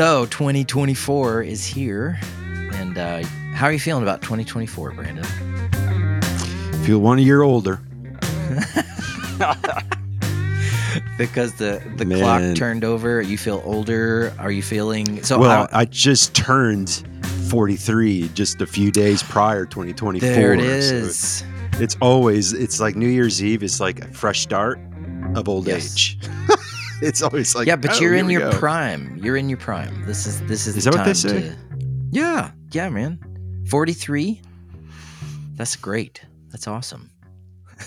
So 2024 is here, and uh, how are you feeling about 2024, Brandon? Feel one year older. because the the Man. clock turned over. You feel older. Are you feeling so? well, how- I just turned 43 just a few days prior 2024. there it so it's always it's like New Year's Eve It's like a fresh start of old Yes. age. it's always like yeah, but oh, you're in your go. prime. You're in your prime. This is this is Is the that what they time say? to- yeah, yeah, man. 43. That's great. That's awesome.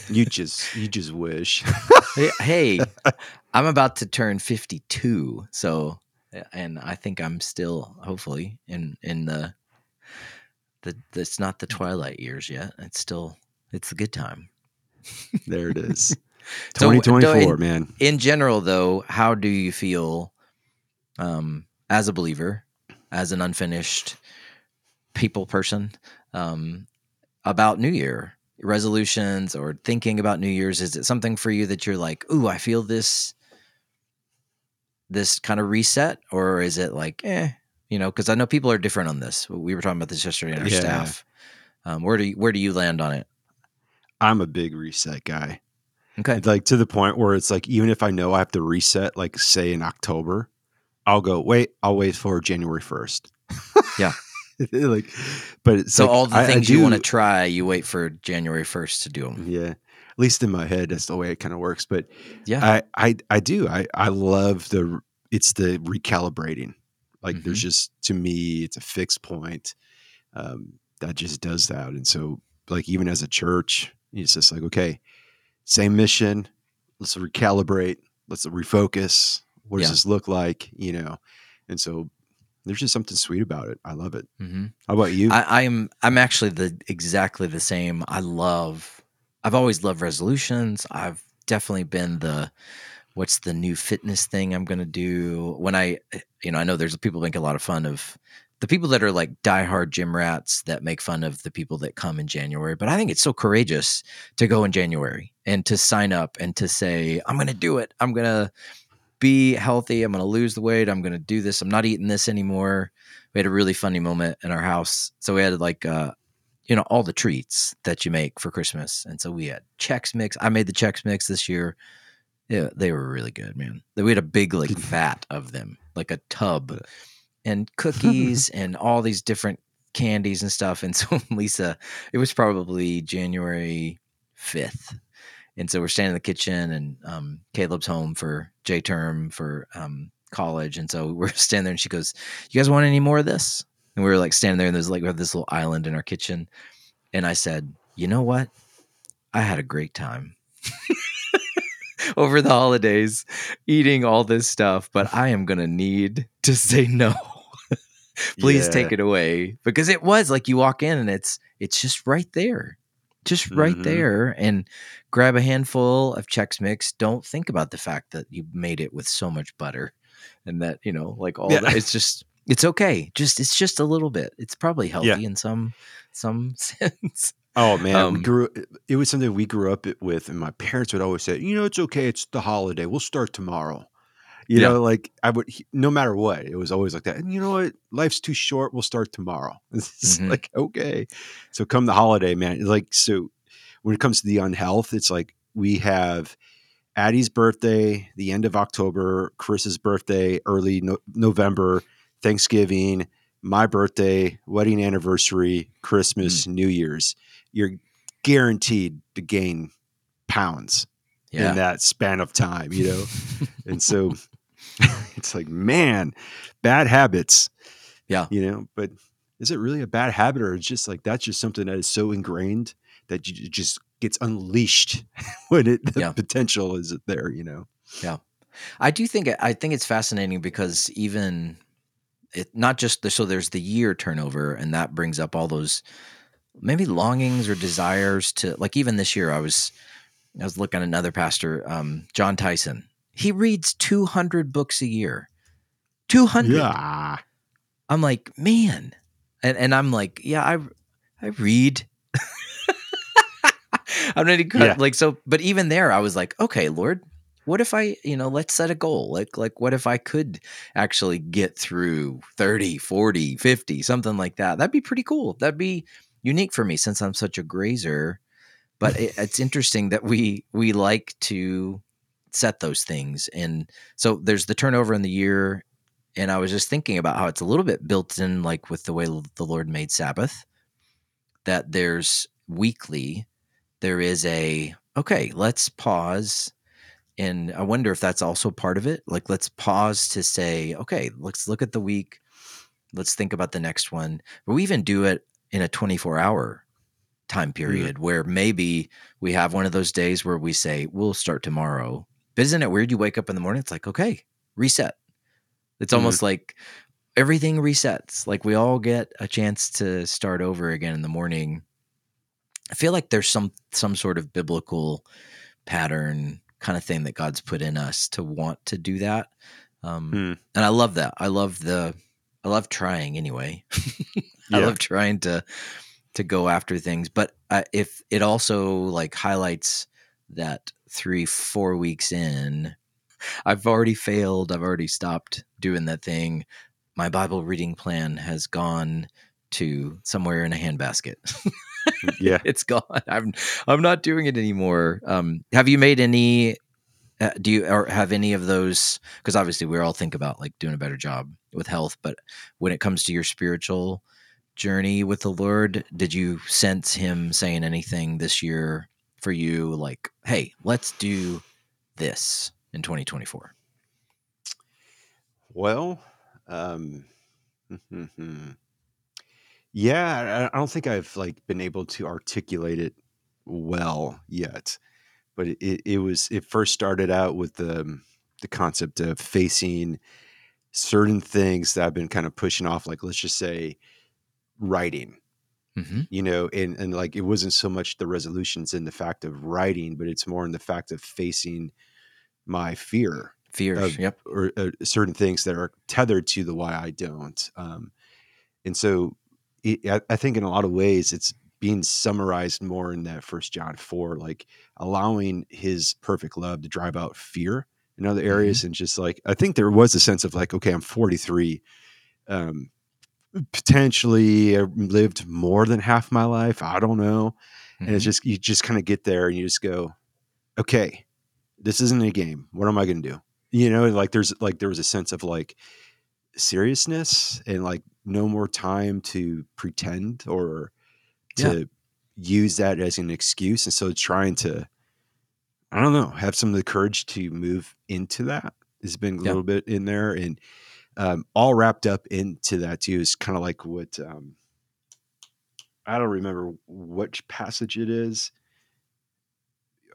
You just you just wish. Hey, hey, I'm about to turn 52, so and I think I'm still hopefully in in the the it's not the twilight years yet. It's still it's a good time. there it is. So, 2024, in- man. In general though, how do you feel um as a believer, as an unfinished people person um about New Year? resolutions or thinking about New Year's? Is it something for you that you're like, ooh, I feel this this kind of reset, or is it like, eh, you know? Because I know people are different on this. We were talking about this yesterday in our Yeah. staff. Um, where do you, where do you land on it? I'm a big reset guy. Okay, like to the point where it's like even if I know I have to reset, like say in October, I'll go wait. I'll wait for January first. Yeah. like, but it's so like, all the I- I things you want to try, you wait for January first to do them. Yeah, at least in my head, that's the way it kind of works. But Yeah, I, I, I do. I, I love the. It's the recalibrating. Like there's Mm-hmm. just to me, it's a fixed point um, that just does that. And so, like even as a church, it's just like okay, same mission. Let's recalibrate. Let's refocus. What does Yeah. this look like? You know, and so there's just something sweet about it. I love it. hmm How about you? I, I'm I'm actually the exactly the same. I love. I've always loved resolutions. I've definitely been the what's the new fitness thing I'm going to do when I you know I know there's people make a lot of fun of the people that are like diehard gym rats that make fun of the people that come in January, but I think it's so courageous to go in January and to sign up and to say I'm going to do it. I'm going to be healthy. I'm going to lose the weight. I'm going to do this. I'm not eating this anymore we had a really funny moment in our house. So we had like uh you know all the treats that you make for Christmas, and so we had Chex Mix. I made the Chex Mix this year. Yeah, they were really good, man. We had a big like vat of them, like a tub, and cookies and all these different candies and stuff. And so Lisa, it was probably January fifth, and so we're standing in the kitchen, and um, Caleb's home for J term for um, college, and so we're standing there, and she goes, "You guys want any more of this?" And we were like standing there, and there's like we have this little island in our kitchen, and I said, "You know what? I had a great time." Over the holidays, eating all this stuff, but I am gonna need to say no. Please take it away because it was like you walk in and it's it's just right there, just right Mhm. there, and grab a handful of Chex Mix. Don't think about the fact that you made it with so much butter, and that you know, like all Yeah. that. It's just it's okay. Just it's just a little bit. It's probably healthy Yeah. in some some sense. Oh man, we Um, grew. It was something we grew up with, and my parents would always say, "You know, it's okay. It's the holiday. We'll start tomorrow." You Yeah. know, like I would, no matter what, it was always like that. And you know what? Life's too short. We'll start tomorrow. It's Mhm. like okay. So come the holiday, man. Like so, when it comes to the unhealth, it's like we have Addie's birthday, the end of October, Chris's birthday, early no- November, Thanksgiving, my birthday, wedding anniversary, Christmas, Mm. New Year's. You're guaranteed to gain pounds in that span of time, you know? and so it's like, man, bad habits. Yeah. You know, but is it really a bad habit or it's just like that's just something that is so ingrained that you it just gets unleashed when it the Yeah. potential is there, you know? Yeah. I do think I think it's fascinating because even it not just the, so there's the year turnover and that brings up all those maybe longings or desires to like even this year I was I was looking at another pastor um, Jon Tyson he reads 200 books a year 200 Yeah. I'm like man and and I'm like yeah I I read I'm not even Yeah. like so but even there I was like okay Lord what if I, you know, let's set a goal. Like like what if I could actually get through 30, 40, 50, something like that. That'd be pretty cool. That'd be unique for me since I'm such a grazer. But it, it's interesting that we we like to set those things. And so there's the turnover in the year and I was just thinking about how it's a little bit built in like with the way the Lord made Sabbath that there's weekly there is a okay, let's pause and I wonder if that's also part of it. Like, let's pause to say, okay, let's look at the week. Let's think about the next one. But we even do it in a 24 hour time Mm. period where maybe we have one of those days where we say, we'll start tomorrow. But isn't it weird? You wake up in the morning, it's like, okay, reset. It's Mhm. almost like everything resets. Like we all get a chance to start over again in the morning. I feel like there's some some sort of biblical pattern kind of thing that God's put in us to want to do that. Um, Hmm. and I love that. I love the I love trying anyway. I Yeah. love trying to to go after things, but uh, if it also like highlights that three four weeks in, I've already failed. I've already stopped doing that thing. My Bible reading plan has gone to somewhere in a handbasket. Yeah. it's gone. I'm I'm not doing it anymore. Um, have you made any? Uh, do you or have any of those? Because obviously we all think about like doing a better job with health, but when it comes to your spiritual journey with the Lord, did you sense Him saying anything this year for you? Like, hey, let's do this in 2024. Well, um, yeah, I, don't think I've like been able to articulate it well yet, but it, it, it was it first started out with the the concept of facing certain things that I've been kind of pushing off, like let's just say writing, Mm-hmm. you know, and and like it wasn't so much the resolutions in the fact of writing, but it's more in the fact of facing my fear Fears. of yep. or uh, certain things that are tethered to the why I don't. Um, and so it, I, I think in a lot of ways it's being summarized more in that First John four, like allowing His perfect love to drive out fear in other areas, and just like I think there was a sense of like, okay, I'm 43. Um, potentially lived more than half my life. I don't know. And it's Mhm. just you just kind of get there and you just go, okay, this isn't a game. What am I going to do? You know, like there's like there was a sense of like seriousness and like no more time to pretend or to use that as an excuse. And so trying to, I don't know, have some of the courage to move into that has been a Yeah. little bit in there and um, all wrapped up into that too is kind of like what um, I don't remember which passage it is.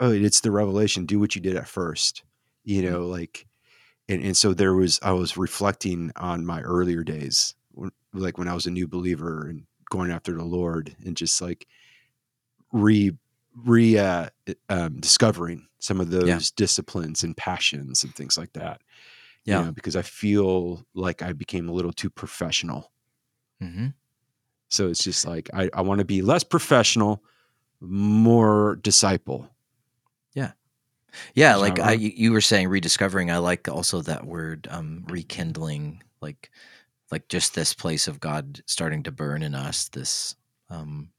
Oh, it's the revelation. Do what you did at first. You Mm. know, like, and, and so there was, I was reflecting on my earlier days, like when I was a new believer and going after the Lord and just like re, re, uh, um, discovering some of those Yeah. disciplines and passions and things like that. You Yeah. know, because I feel like I became a little too professional. hmm So it's just like I, I want to be less professional, more disciple. Yeah, Is like I, right? you you were saying rediscovering. I like also that word, um, rekindling. Like, like just this place of God starting to burn in us. This, um,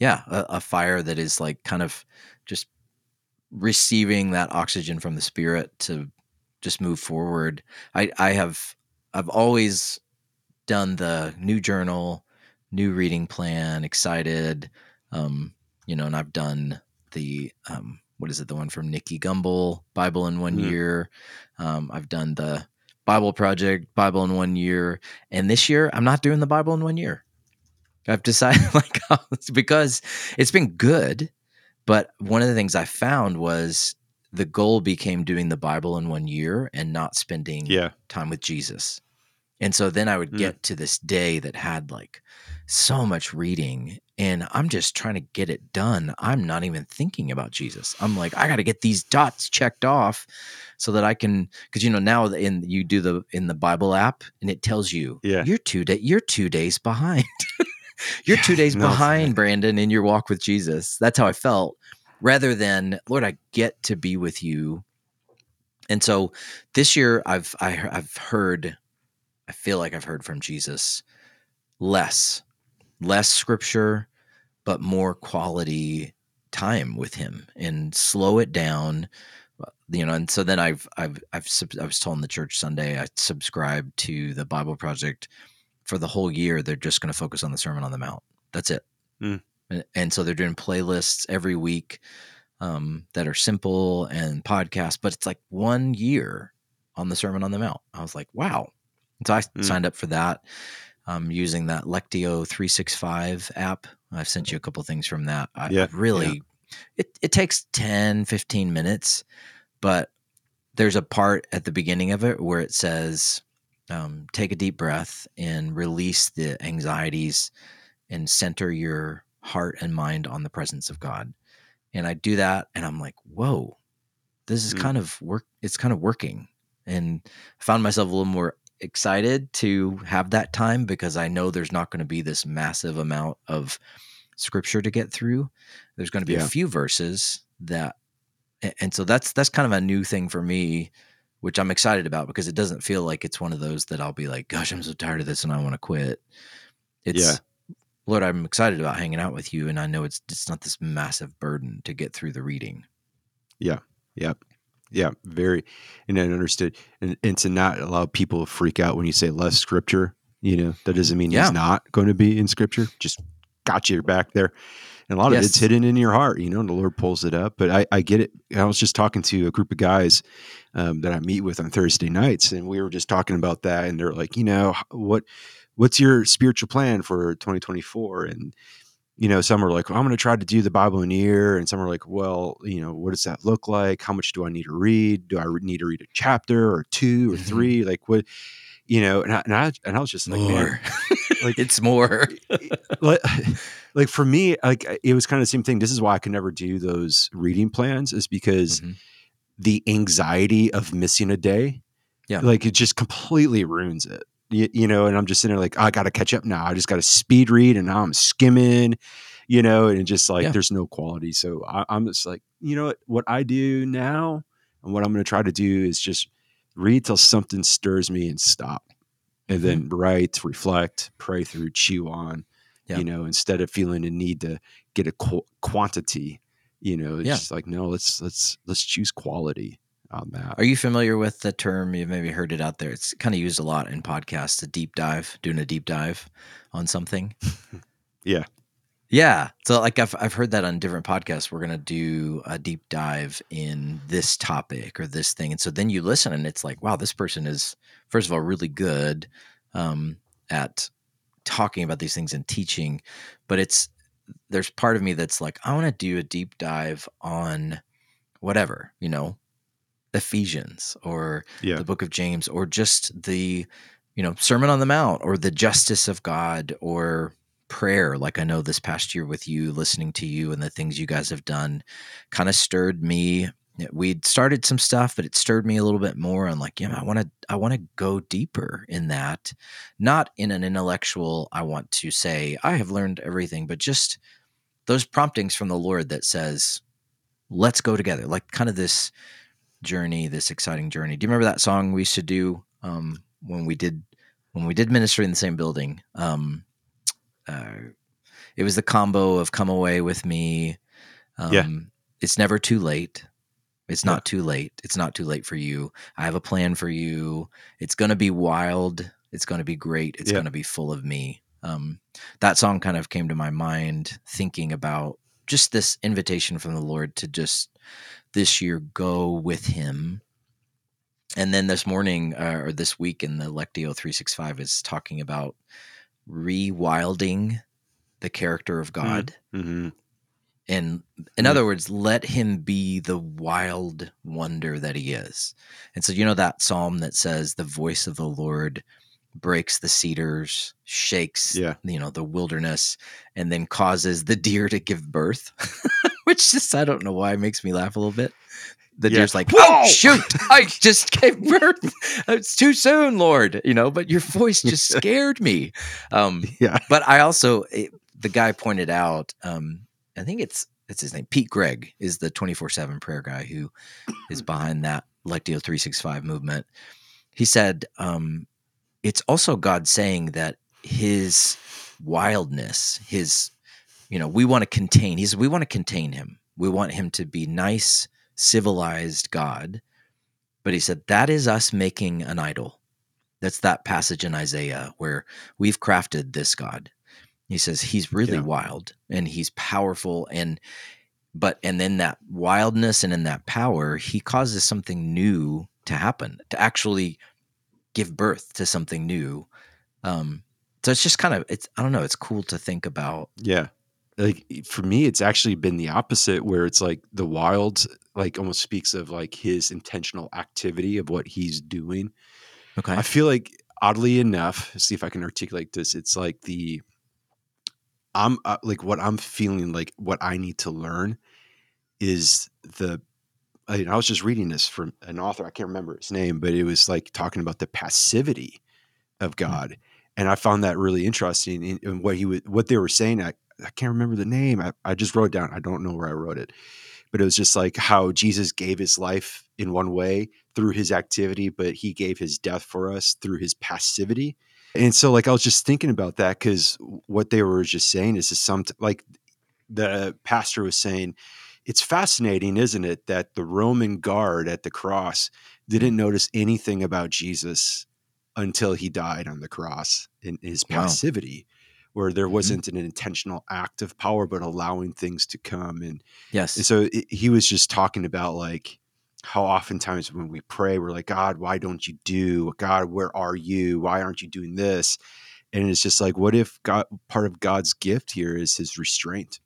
yeah, a, a fire that is like kind of just receiving that oxygen from the Spirit to just move forward. I I have I've always done the new journal, new reading plan, excited. Um, you know, and I've done the um, what is it, the one from Nicky Gumbel, Bible in one Mm. year. Um, I've done the Bible Project, Bible in one year, and this year I'm not doing the Bible in one year. I've decided like because it's been good, but one of the things I found was the goal became doing the Bible in one year and not spending Yeah. time with Jesus. And so then I would Mm. get to this day that had like so much reading and I'm just trying to get it done. I'm not even thinking about Jesus. I'm like I got to get these dots checked off so that I can cuz you know now in you do the in the Bible app and it tells you Yeah. you're 2 day you're 2 days behind. you're 2 days no, behind Brandon in your walk with Jesus. That's how I felt rather than Lord I get to be with you. And so this year I've I, I've heard I feel like I've heard from Jesus less less scripture but more quality time with him and slow it down. You know and so then i've i've i've i was told in the church sunday i subscribed to the bible project for the whole year. They're just going to focus on the sermon on the mount. That's it. Mm. And, so they're doing playlists every week um, that are simple and podcasts but it's like one year on the sermon on the mount. I was like wow. And so i Mm. signed up for that um, using that lectio 365 app. I've sent you a couple things from that. I Yeah, really it, it takes 10 15 minutes but there's a part at the beginning of it where it says um, take a deep breath and release the anxieties and center your heart and mind on the presence of god and i do that and i'm like whoa this is Mm. kind of work it's kind of working and i found myself a little more excited to have that time because i know there's not going to be this massive amount of scripture to get through there's going to be Yeah. a few verses that and so that's that's kind of a new thing for me which i'm excited about because it doesn't feel like it's one of those that i'll be like gosh i'm so tired of this and i want to quit it's Yeah. Lord i'm excited about hanging out with you and i know it's it's not this massive burden to get through the reading Yeah, yeah, yeah. very, and I understood, and, and to not allow people to freak out when you say less scripture. You know, that doesn't mean Yeah. he's not going to be in scripture. Just got you back there, and a lot of it's hidden in your heart. You know, and the Lord pulls it up. But I, I get it. I was just talking to a group of guys um, that I meet with on Thursday nights, and we were just talking about that, and they're like, you know, what, what's your spiritual plan for 2024? And you know, some are like, well, I'm going to try to do the Bible in a year. And some are like, well, you know, what does that look like? How much do I need to read? Do I need to read a chapter or two or Mhm. three? Like what, you know, and I, and I, and I was just like, man, more like, it's more like, like for me, like it was kind of the same thing. This is why I could never do those reading plans is because Mhm. the anxiety of missing a day, Yeah. like it just completely ruins it. You, you know, and I'm just sitting there like, I got to catch up now. I just got to speed read, and now I'm skimming, you know, and just like Yeah. there's no quality. So I, I'm just like, you know what? What I do now, and what I'm going to try to do is just read till something stirs me and stop, and then mm-hmm. write, reflect, pray through, chew on, Yeah. you know, instead of feeling a need to get a qu- quantity. You know, it's Yeah. just like no, let's let's let's choose quality on that. Are you familiar with the term? You've maybe heard it out there. It's kind of used a lot in podcasts. A deep dive, doing a deep dive on something. Yeah. Yeah. So like I've I've heard that on different podcasts. We're gonna do a deep dive in this topic or this thing, and so then you listen, and it's like, wow, this person is first of all really good um, at talking about these things and teaching, but it's there's part of me that's like, I want to do a deep dive on whatever, you know, Ephesians or Yeah. the book of James or just the, you know, Sermon on the Mount or the justice of God or prayer. Like I know this past year with you, listening to you and the things you guys have done kind of stirred me. We'd started some stuff, but it stirred me a little bit more. I'm like, yeah, I want to, I want to go deeper in that, not in an intellectual, I want to say, I have learned everything, but just those promptings from the Lord that says, let's go together. Like kind of this journey, this exciting journey. Do you remember that song we used to do um, when we did when we did ministry in the same building? Um, uh, it was the combo of "Come Away with Me." Um, Yeah. It's never too late. It's Yeah. not too late. It's not too late for you. I have a plan for you. It's going to be wild. It's going to be great. It's Yeah. going to be full of me. Um, that song kind of came to my mind thinking about just this invitation from the Lord to just this year go with Him. And then this morning uh, or this week in the Lectio 365 is talking about rewilding the character of God. hmm And in Mm. other words, let him be the wild wonder that he is. And so, you know, that psalm that says, The voice of the Lord breaks the cedars, shakes, Yeah. you know, the wilderness, and then causes the deer to give birth, which just, I don't know why, makes me laugh a little bit. The Yeah. deer's like, Whoa! oh, shoot, I just gave birth. It's too soon, Lord, you know, but your voice just scared me. Um, Yeah. but I also it, the guy pointed out. Um, I think it's it's his name. Pete Greig is the twenty four seven prayer guy who is behind that Lectio 365 movement. He said, um, it's also God saying that his wildness, his, you know, we want to contain, He he's, we want to contain him. We want him to be nice, civilized God. But he said, that is us making an idol. That's that passage in Isaiah where we've crafted this God. He says he's really Yeah. wild and he's powerful and but and then that wildness and in that power he causes something new to happen to actually give birth to something new um so it's just kind of it's i don't know it's cool to think about Yeah. Like for me, it's actually been the opposite where it's like the wild, like almost speaks of like his intentional activity of what he's doing. okay I feel like oddly enough, see if I can articulate this. It's like the I'm uh, like what I'm feeling like what I need to learn is the I, mean, I was just reading this from an author, I can't remember his name, but it was like talking about the passivity of God. And I found that really interesting in, in what he was, what they were saying. I, I can't remember the name. I, I just wrote down. I don't know where I wrote it, but it was just like how Jesus gave his life in one way through his activity, but he gave his death for us through his passivity. And so, like, I was just thinking about that because what they were just saying is just some like the pastor was saying, it's fascinating, isn't it, that the Roman guard at the cross didn't notice anything about Jesus until he died on the cross in his passivity, where there Mhm. wasn't an intentional act of power, but allowing things to come. And, yes and so it, he was just talking about like how oftentimes when we pray, we're like, God, why don't you do? God, where are you? Why aren't you doing this? And it's just like, what if God, part of God's gift here is his restraint?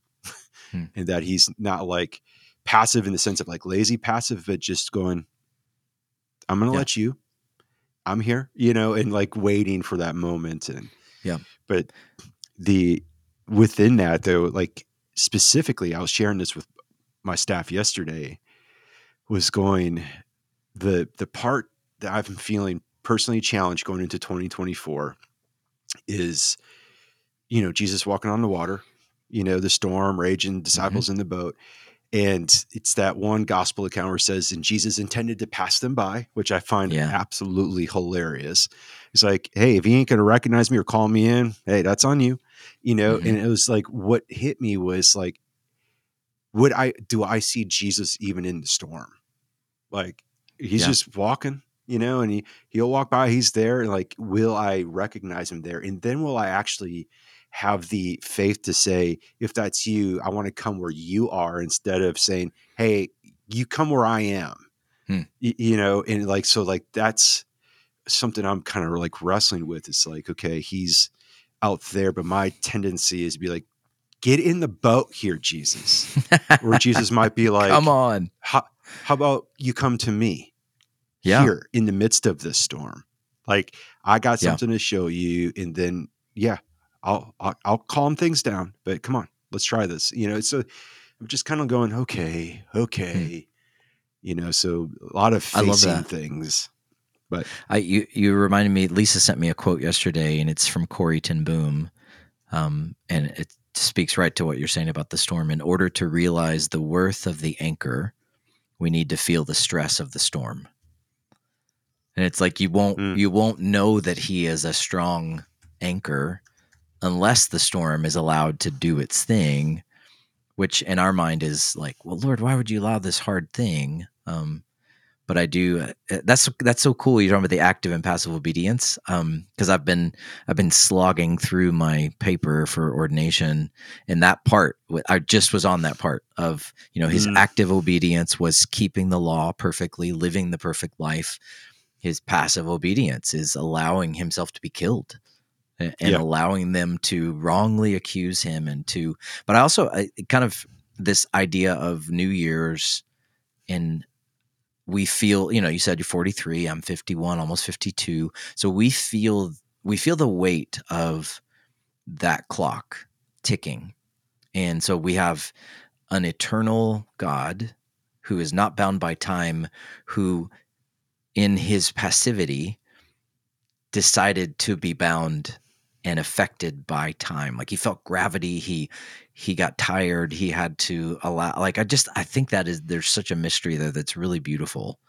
Hmm. and that he's not like passive in the sense of like lazy passive, but just going, I'm going to Yeah. let you, I'm here, you know, and like waiting for that moment. And Yeah. but the within that though, like specifically, I was sharing this with my staff yesterday, was going the the part that I've been feeling personally challenged going into 2024 is, you know, Jesus walking on the water, you know, the storm raging, mm-hmm. disciples in the boat. And it's that one gospel account where it says, and Jesus intended to pass them by, which I find Yeah. absolutely hilarious. It's like, hey, if he ain't going to recognize me or call me in, hey, that's on you, you know? Mhm. And it was like, what hit me was like, would I, do I see Jesus even in the storm? Like, he's Yeah. just walking, you know, and he, he'll walk by, he's there. And like, will I recognize him there? And then will I actually have the faith to say, if that's you, I want to come where you are instead of saying, hey, you come where I am. Hmm. Y- you know, and like, so like that's something I'm kind of like wrestling with. It's like, okay, he's out there, but my tendency is to be like, get in the boat here, Jesus. Or Jesus might be like, come on how, how about you come to me Yeah. here in the midst of this storm? Like I got Yeah. something to show you, and then yeah, I'll, I'll I'll calm things down. But come on, let's try this. You know, so I'm just kind of going, okay, okay. You know, so a lot of Hmm. Facing that. Things. I you you reminded me. Lisa sent me a quote yesterday, and it's from Corrie ten Boom, um, and it speaks right to what you're saying about the storm. In order to realize the worth of the anchor, we need to feel the stress of the storm. And it's like you won't Mm. you won't know that he is a strong anchor unless the storm is allowed to do its thing, which in our mind is like, well, Lord, why would you allow this hard thing? Um, but I do. Uh, that's that's so cool. You're talking about the active and passive obedience, because I've been I've been slogging through my paper for ordination, and that part I just was on that part of you know his Mm. active obedience was keeping the law perfectly, living the perfect life. His passive obedience is allowing himself to be killed and Yeah. allowing them to wrongly accuse him and to but i also I, kind of this idea of new year's and we feel you know you said you're 43 i'm 51 almost 52 so we feel we feel the weight of that clock ticking. And so we have an eternal god who is not bound by time who in his passivity decided to be bound and affected by time like he felt gravity he he got tired he had to allow like i just i think that is there's such a mystery there that's really beautiful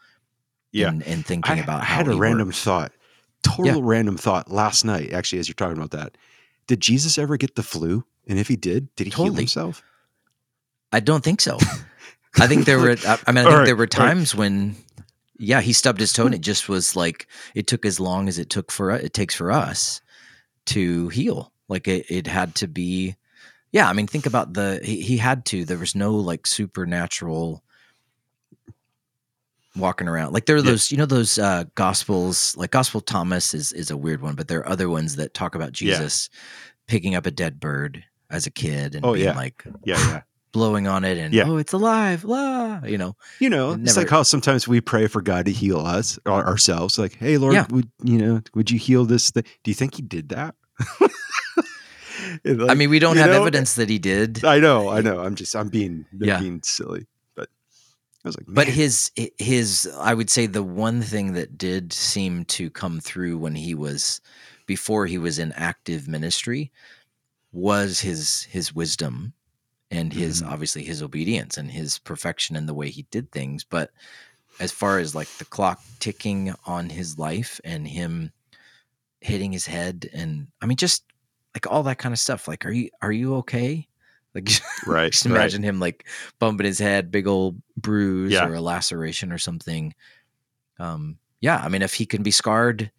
Yeah. in, in thinking I, about I how had a random works. thought, total random thought last night, actually, as you're talking about that. Did Jesus ever get the flu? And if he did, did he heal himself? I don't think so. I think there were. I I mean, I think right, there were all right. times when, yeah, he stubbed his toe, and hmm. it just was like it took as long as it took for it takes for us to heal. Like it, it had to be. Yeah, I mean, think about the he, he had to. There was no like supernatural walking around. Like there are Yeah. those, you know, those uh gospels. Like Gospel Thomas is is a weird one, but there are other ones that talk about Yeah. Jesus picking up a dead bird as a kid and Oh, being yeah. like Yeah, yeah. Blowing on it and Yeah. oh, it's alive, la, you know. You know, It it's like how sometimes we pray for God to heal us or ourselves. Like, hey, Lord, Yeah. would you know, would you heal this thing? Do you think he did that? And I mean, we don't have know, evidence that he did, I know, I know. I'm just, I'm being, I'm Yeah. being silly. But I was like, but his his I would say the one thing that did seem to come through when he was before he was in active ministry was his his wisdom and his Mhm. obviously his obedience and his perfection and the way he did things but as far as like the clock ticking on his life and him hitting his head and I mean just like all that kind of stuff like are you are you okay like right. just right. imagine him like bumping his head, big old bruise Yeah. or a laceration or something. Um, yeah, I mean, if he can be scarred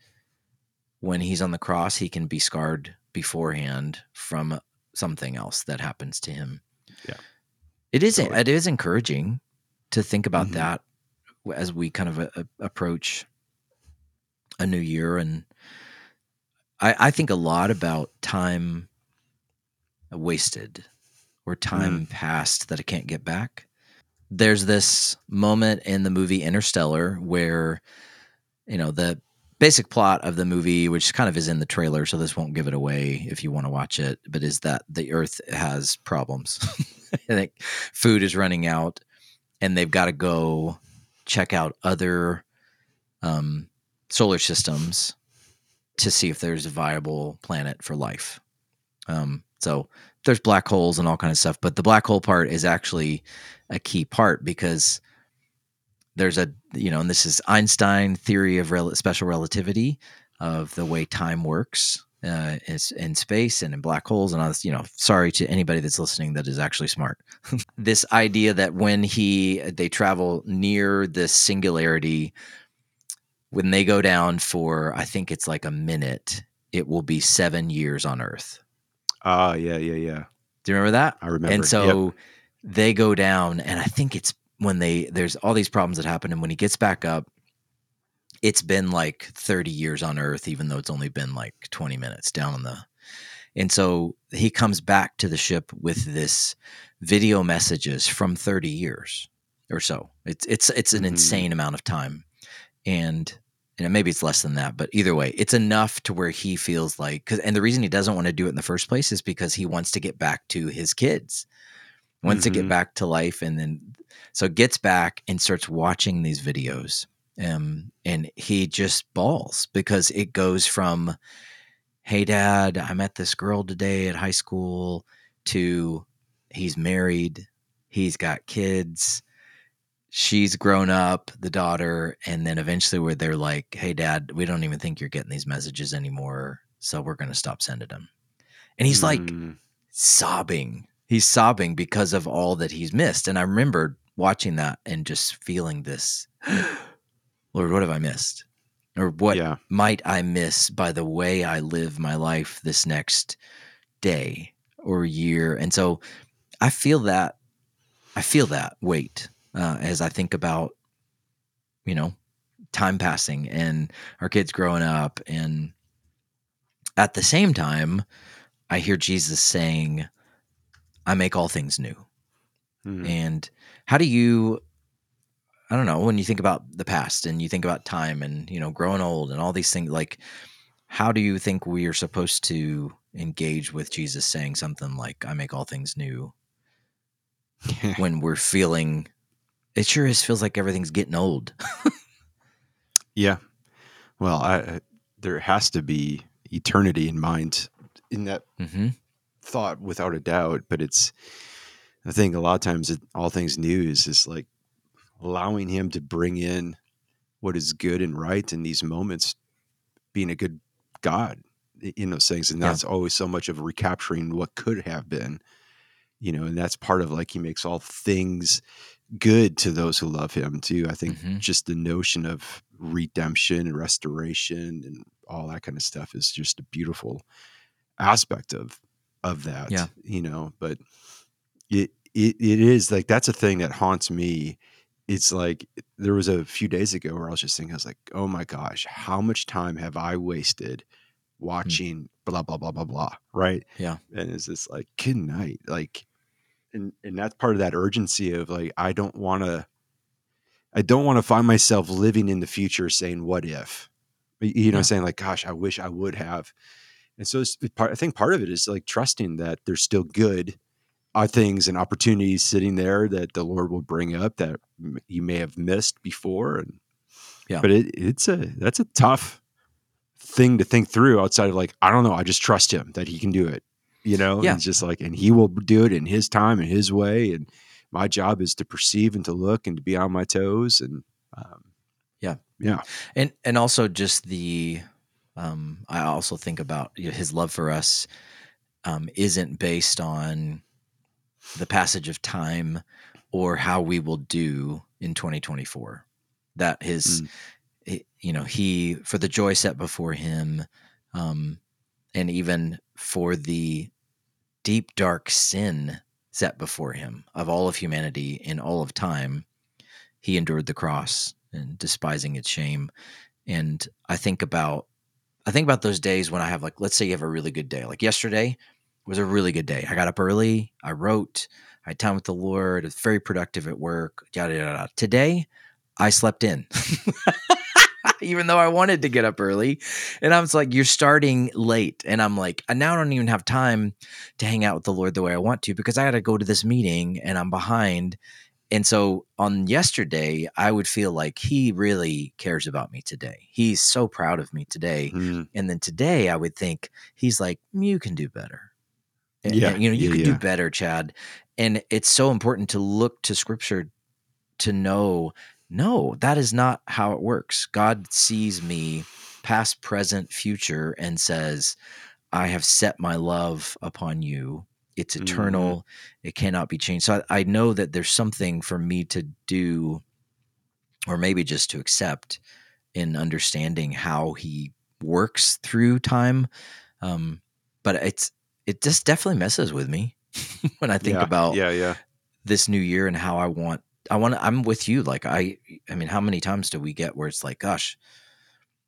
when he's on the cross, he can be scarred beforehand from something else that happens to him. Yeah. it is. Totally. It is encouraging to think about Mhm. that as we kind of uh, approach a new year, and I, I think a lot about time wasted or time passed that I can't get back. There's this moment in the movie Interstellar where, you know, the basic plot of the movie, which kind of is in the trailer, so this won't give it away if you want to watch it, but is that the Earth has problems. I think food is running out and they've got to go check out other um, solar systems to see if there's a viable planet for life. Um, so there's black holes and all kind of stuff, but the black hole part is actually a key part because there's a you know, and this is Einstein theory of rel- special relativity of the way time works uh, is in space and in black holes and all this. You know, sorry to anybody that's listening that is actually smart. this idea that when he they travel near this singularity, when they go down for I think it's like a minute, it will be seven years on Earth. Ah, yeah, yeah, yeah. Do you remember that? I remember. and Yep. so they go down and i think it's when they there's all these problems that happen and when he gets back up it's been like 30 years on earth even though it's only been like 20 minutes down on the and so he comes back to the ship with this video messages from 30 years or so it's it's it's an Mhm. insane amount of time and you know, maybe it's less than that, but either way, it's enough to where he feels like, cause, and the reason he doesn't want to do it in the first place is because he wants to get back to his kids, wants to get Mhm. back to life. And then, so gets back and starts watching these videos. Um, and he just bawls because it goes from, Hey dad, I met this girl today at high school to he's married, he's got kids, she's grown up, the daughter, and then eventually where they're like, "Hey, Dad, we don't even think you're getting these messages anymore, so we're going to stop sending them." And he's like Mm, sobbing. He's sobbing because of all that he's missed. And I remember watching that and just feeling this, Lord, what have I missed? Or what yeah, might I miss by the way I live my life this next day or year? And so I feel that I feel that weight uh, as I think about, you know, time passing and our kids growing up. And at the same time, I hear Jesus saying, I make all things new. Mm. And how do you, I don't know, when you think about the past and you think about time and, you know, growing old and all these things, like, how do you think we are supposed to engage with Jesus saying something like, I make all things new when we're feeling, it sure is feels like everything's getting old. yeah. Well, I, there has to be eternity in mind in that hmm thought without a doubt but it's i think a lot of times it, all things news is like allowing him to bring in what is good and right in these moments, being a good God in those things, and Yeah. that's always so much of recapturing what could have been, you know, and that's part of like he makes all things good to those who love him too. I think Mhm. just the notion of redemption and restoration and all that kind of stuff is just a beautiful aspect of of that. Yeah. You know, but it it it is like that's a thing that haunts me. It's like there was a few days ago where I was just thinking, I was like, oh my gosh, how much time have I wasted hmm. watching blah blah blah blah blah, right? Yeah. And it's just like, good night, like, and and that's part of that urgency of like, I don't want to, I don't want to find myself living in the future saying, what if, you know, Yeah. saying like, gosh, I wish I would have. And so it's part, I think part of it is like trusting that there's still good uh, things and opportunities sitting there that the Lord will bring up that you may have missed before. And Yeah. but it, it's a that's a tough thing to think through outside of like I don't know. I just trust Him that He can do it. You know, Yeah. it's just like and He will do it in His time and His way. And my job is to perceive and to look and to be on my toes. And um, Yeah. yeah, and and also just the um i also think about you know, his love for us um isn't based on the passage of time or how we will do in 2024 that his Mm. you know he for the joy set before him um and even for the deep dark sin set before him of all of humanity in all of time he endured the cross and despising its shame. And i think about i think about those days when i have like let's say you have a really good day. Like yesterday was a really good day i got up early i wrote i had time with the lord it's very productive at work yada yada, yada. today i slept in even though i wanted to get up early and i was like you're starting late and i'm like i now don't even have time to hang out with the lord the way i want to because i got to go to this meeting and i'm behind and so on yesterday, I would feel like he really cares about me today. He's so proud of me today. Mm. And then today, I would think he's like, you can do better. And- Yeah, and, you know, you yeah, can yeah. do better, Chad. And it's so important to look to scripture to know, no, that is not how it works. God sees me past, present, future, and says, I have set my love upon you. It's Mhm. eternal. It cannot be changed. So I, I know that there's something for me to do, or maybe just to accept in understanding how he works through time. Um, but it's it just definitely messes with me when I think yeah, about yeah, yeah. this new year and how I want I want I'm with you like I I mean how many times do we get where it's like gosh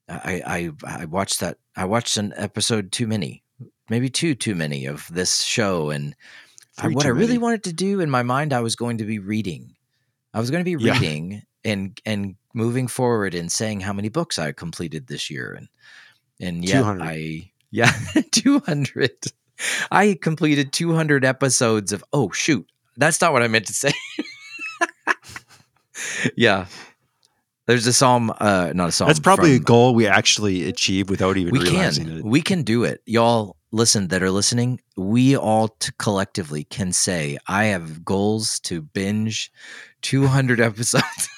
I I I watched that I watched an episode too many maybe two too many of this show and I, what I really many. wanted to do in my mind I was going to be reading I was going to be Yeah. reading and and moving forward and saying how many books I completed this year and and yeah I yeah 200 I completed 200 episodes of oh shoot that's not what I meant to say. Yeah. There's a psalm uh not a psalm That's probably a goal we actually achieve without even we realizing can it. we can do it. Y'all listen that are listening we all t- collectively can say i have goals to binge 200 episodes.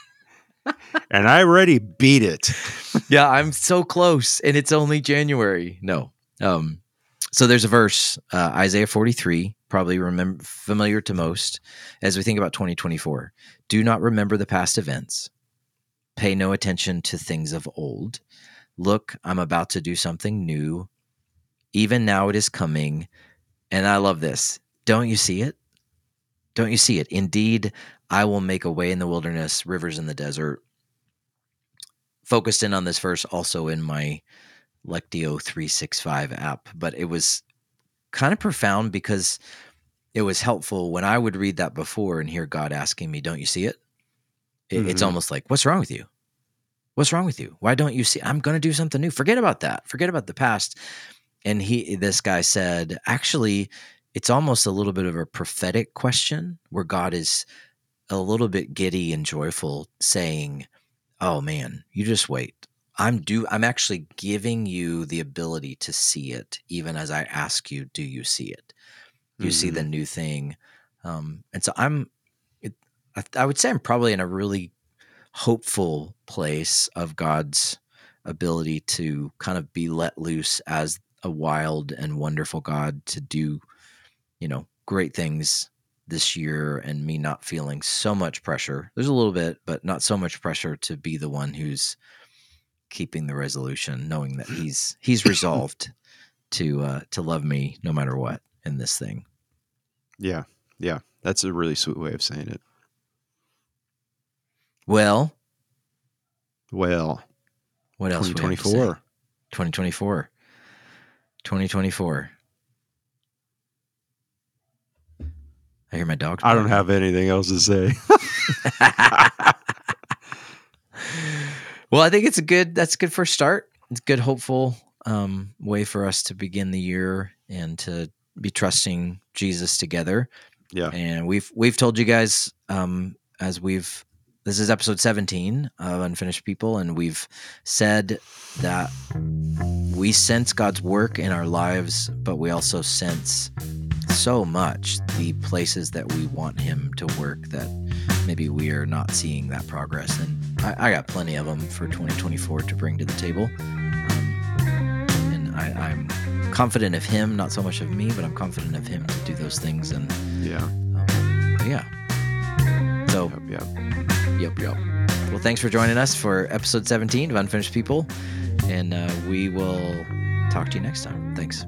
And I already beat it. yeah i'm so close and it's only january. No um so there's a verse uh, isaiah 43 probably remember familiar to most as we think about 2024 do not remember the past events. Pay no attention to things of old. Look i'm about to do something new. Even now it is coming. And i love this. Don't you see it? Don't you see it? Indeed i will make a way in the wilderness rivers in the desert. Focused in on this verse also in my Lectio 365 app, but it was kind of profound because it was helpful when I would read that before and hear God asking me, Don't you see it? It- It's Mhm. almost like, What's wrong with you? What's wrong with you? Why don't you see? I'm going to do something new. Forget about that. Forget about the past. And he, this guy said, actually, it's almost a little bit of a prophetic question where God is a little bit giddy and joyful saying, oh man you just wait i'm do i'm actually giving you the ability to see it even as i ask you do you see it you see Mm-hmm. the new thing um and so i'm it, I, I would say i'm probably in a really hopeful place of God's ability to kind of be let loose as a wild and wonderful God to do, you know, great things this year and me not feeling so much pressure. There's a little bit, but not so much pressure to be the one who's keeping the resolution, knowing that he's he's resolved to uh to love me no matter what in this thing. Yeah. Yeah. That's a really sweet way of saying it. Well, Well, what else? we have to say? 2024. 2024. 2024. I hear my dog. I don't have anything else to say. well, I think it's a good. That's a good first start. It's a good, hopeful um, way for us to begin the year and to be trusting Jesus together. Yeah. And we've we've told you guys um, as we've this is episode 17 of Unfinished People, and we've said that we sense God's work in our lives, but we also sense so much the places that we want Him to work that maybe we are not seeing that progress. And I, I got plenty of them for 2024 to bring to the table. Um, and I, I'm confident of Him, not so much of me, but I'm confident of Him to do those things. And Yeah. um, yeah. So, Yep. Yep. Yep, yep. Well, thanks for joining us for episode 17 of Unfinished People, and uh, we will talk to you next time. Thanks.